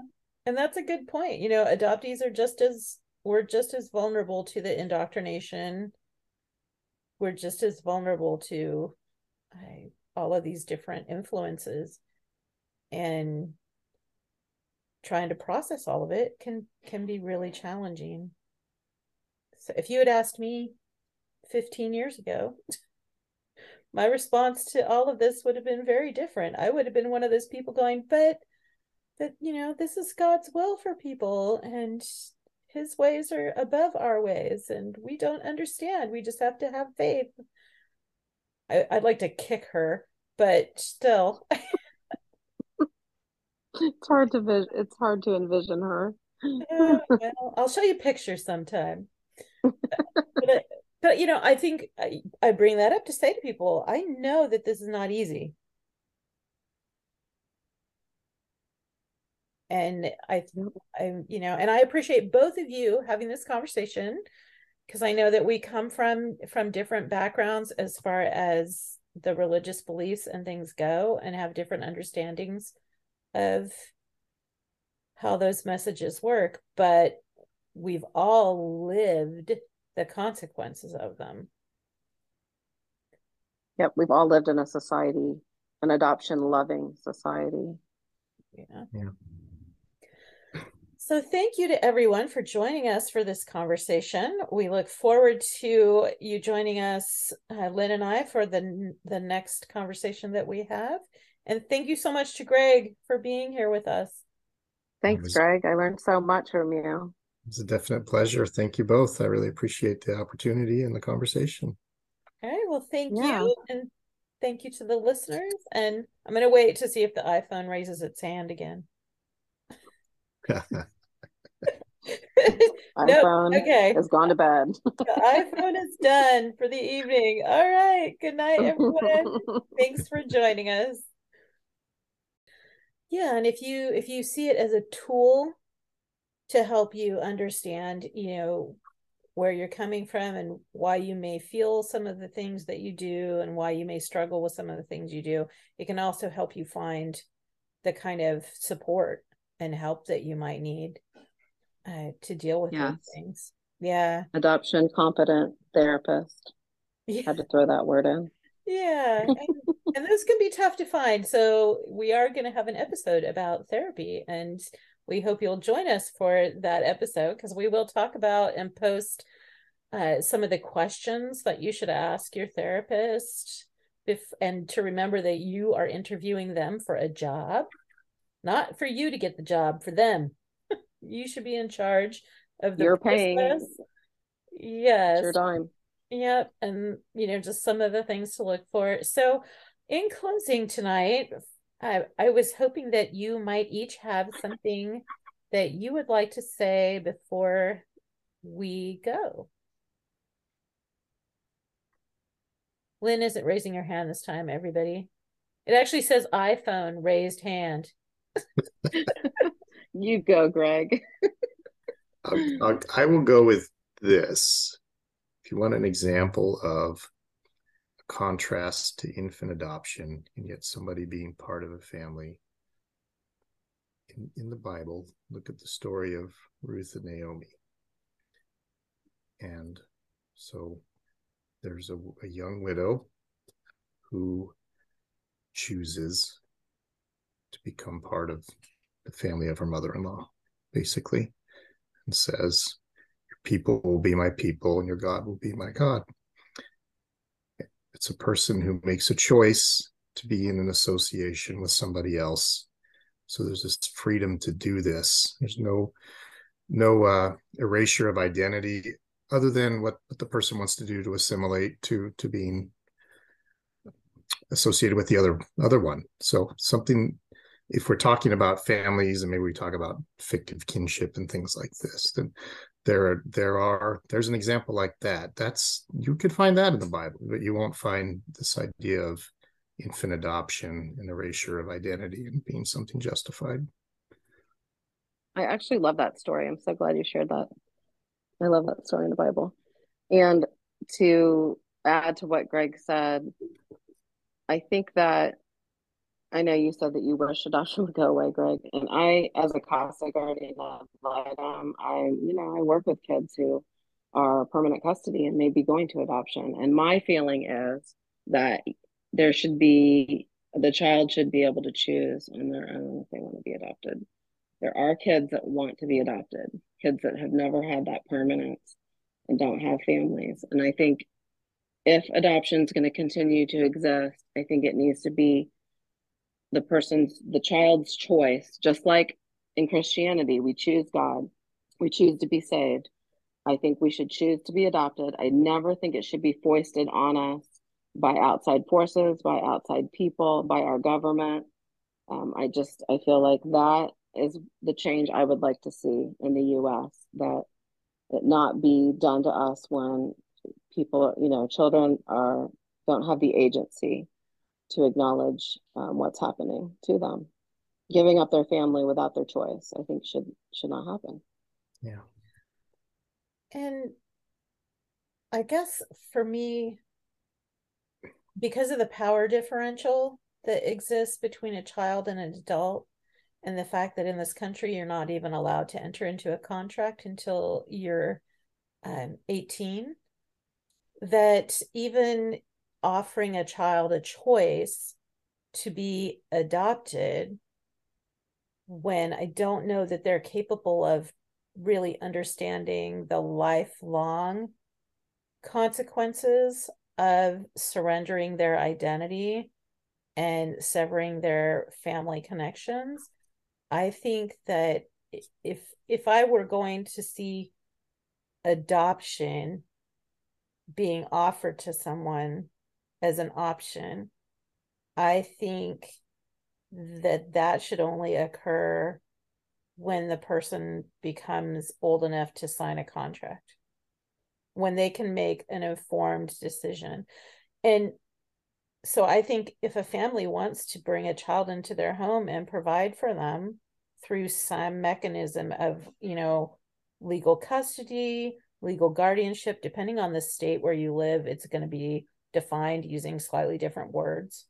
And that's a good point. You know, adoptees are just as we're just as vulnerable to the indoctrination we're just as vulnerable to I, all of these different influences and trying to process all of it can can be really challenging. So if you had asked me 15 years ago my response to all of this would have been very different. I would have been one of those people going but that you know this is god's will for people and his ways are above our ways and we don't understand. We just have to have faith. I, would like to kick her but still it's hard to vis- it's hard to envision her. Yeah, well, i'll show you pictures sometime. But, uh, but you know i think I, I bring that up to say to people i know that this is not easy. And I, I, you know, and I appreciate both of you having this conversation because I know that we come from from different backgrounds as far as the religious beliefs and things go, and have different understandings of how those messages work. But we've all lived the consequences of them. Yep, we've all lived in a society, an adoption loving society. Yeah. Yeah. So, thank you to everyone for joining us for this conversation. We look forward to you joining us, uh, Lynn and I, for the the next conversation that we have. And thank you so much to Greg for being here with us. Thanks, was, Greg. I learned so much from you. It's a definite pleasure. Thank you both. I really appreciate the opportunity and the conversation. All right. Well, thank yeah. you. And thank you to the listeners. And I'm going to wait to see if the iPhone raises its hand again. iPhone nope. okay. has gone to bed. the iPhone is done for the evening. All right. Good night, everyone. Thanks for joining us. Yeah, and if you if you see it as a tool to help you understand, you know, where you're coming from and why you may feel some of the things that you do and why you may struggle with some of the things you do, it can also help you find the kind of support and help that you might need uh, to deal with yes. those things. Yeah. Adoption competent therapist. Yeah. Had to throw that word in. Yeah. and, and those can be tough to find. So we are going to have an episode about therapy and we hope you'll join us for that episode because we will talk about and post uh, some of the questions that you should ask your therapist if and to remember that you are interviewing them for a job not for you to get the job for them. You should be in charge of the you're paying. yes. Your dime. Yep and you know just some of the things to look for. So in closing tonight I, I was hoping that you might each have something that you would like to say before we go lynn isn't raising her hand this time everybody it actually says iphone raised hand you go, Greg. I'll, I'll, um, um, I will go with this. If you want an example of a contrast to infant adoption and yet somebody being part of a family, in, in the Bible, look at the story of Ruth and Naomi. And so there's a, a young widow who chooses to become part of the family of her mother-in-law, basically, and says, "Your people will be my people, and your God will be my God." It's a person who makes a choice to be in an association with somebody else So there's this freedom to do this. There's no no uh, erasure of identity other than what, what the person wants to do to assimilate to to being associated with the other other one. So something if we're talking about families and maybe we talk about fictive kinship and things like this, then there there are there's an example like that. That's you could find that in the Bible, but you won't find this idea of infant adoption and erasure of identity and being something justified. I actually love that story. I'm so glad you shared that. I love that story in the Bible. And to add to what Greg said, I think that I know you said that you wish adoption would go away, Greg. And I, as a CASA guardian ad litem, um, I, you know, I work with kids who are permanent custody and may be going to adoption. And my feeling is that there should be the child should be able to choose on their own if they want to be adopted. There are kids that want to be adopted, kids that have never had that permanence and don't have families. And I think if adoption is going to continue to exist, I think it needs to be the person's, the child's choice, just like in Christianity, we choose God, we choose to be saved. I think we should choose to be adopted. I never think it should be foisted on us by outside forces, by outside people, by our government. Um, I just I feel like that is the change I would like to see in the U.S. That it not be done to us when people, you know, children are don't have the agency to acknowledge um, what's happening to them. Giving up their family without their choice, I think, should should not happen. Yeah. And I guess for me, because of the power differential that exists between a child and an adult, and the fact that in this country you're not even allowed to enter into a contract until you're um, 18, that even offering a child a choice to be adopted when I don't know that they're capable of really understanding the lifelong consequences of surrendering their identity and severing their family connections. I think that if if i were going to see adoption being offered to someone as an option i think that that should only occur when the person becomes old enough to sign a contract when they can make an informed decision. And so I think if a family wants to bring a child into their home and provide for them through some mechanism of, you know, legal custody, legal guardianship, depending on the state where you live, it's going to be defined using slightly different words.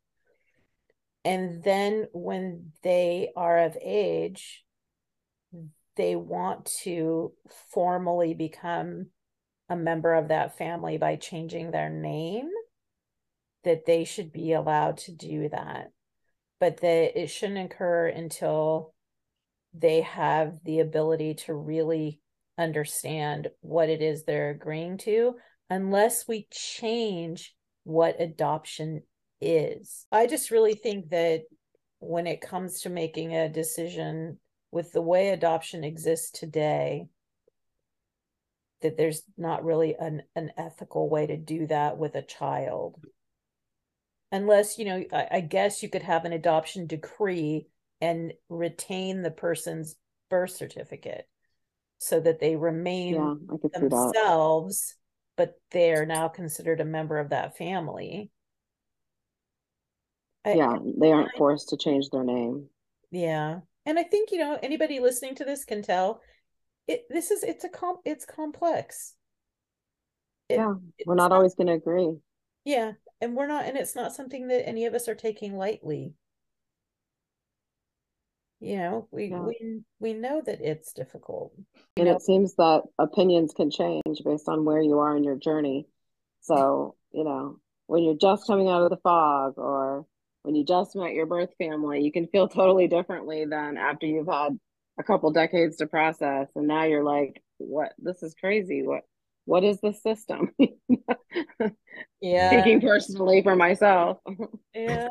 And then when they are of age, they want to formally become a member of that family by changing their name, that they should be allowed to do that. But that it shouldn't occur until they have the ability to really understand what it is they're agreeing to, unless we change what adoption is. I just really think that when it comes to making a decision with the way adoption exists today, that there's not really an, an ethical way to do that with a child unless you know I, I, guess you could have an adoption decree and retain the person's birth certificate so that they remain yeah, themselves but they're now considered a member of that family. Yeah I, they aren't forced to change their name. Yeah and i think you know anybody listening to this can tell. It this is it's a com it's complex. It, yeah we're not, not always going to agree. Yeah and we're not and it's not something that any of us are taking lightly you know we yeah. we we know that it's difficult. And know? it seems that opinions can change based on where you are in your journey. So you know when you're just coming out of the fog or when you just met your birth family you can feel totally differently than after you've had a couple decades to process. And now you're like what? This is crazy. What what is the system? Yeah. Speaking personally for myself. Yeah.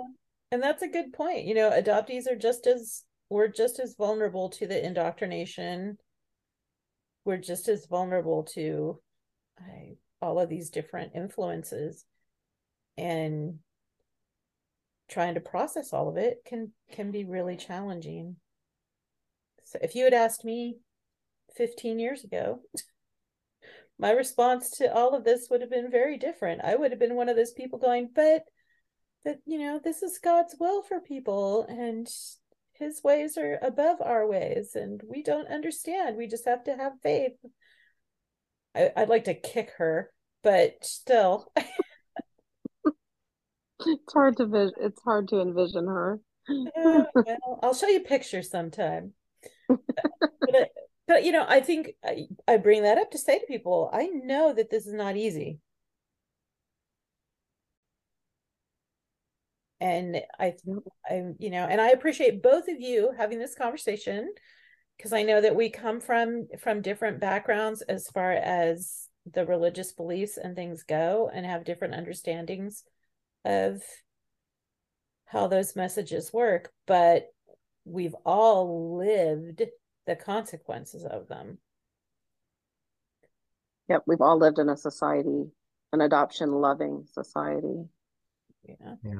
And that's a good point. You know adoptees are just as we're just as vulnerable to the indoctrination. We're just as vulnerable to uh, all of these different influences. And trying to process all of it can can be really challenging. So if you had asked me 15 years ago my response to all of this would have been very different. I would have been one of those people going but that you know this is god's will for people. And his ways are above our ways and we don't understand. We just have to have faith. I, would like to kick her but still. It's hard to vis- it's hard to envision her. Yeah, well, i'll show you pictures sometime. But, but, but you know i think I, I bring that up to say to people i know that this is not easy and i i you know and i appreciate both of you having this conversation because i know that we come from from different backgrounds as far as the religious beliefs and things go and have different understandings of how those messages work but we've all lived the consequences of them. Yep we've all lived in a society an adoption loving society. Yeah. Yeah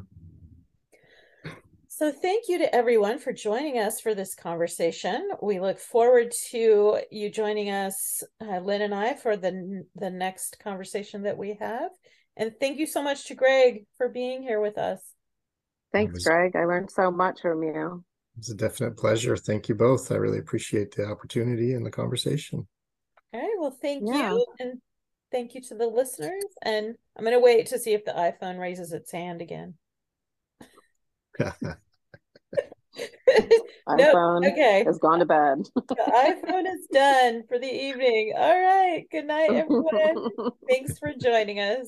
so, thank you to everyone for joining us for this conversation. We look forward to you joining us, uh, Lynn and I, for the the next conversation that we have. And thank you so much to Greg for being here with us. Thanks, was, Greg. I learned so much from you. It's a definite pleasure. Thank you both. I really appreciate the opportunity and the conversation. All right. Well, thank yeah. you. And thank you to the listeners. And I'm going to wait to see if the iPhone raises its hand again. iPhone okay. has gone to bed. the iPhone is done for the evening. All right. Good night, everyone. Thanks for joining us.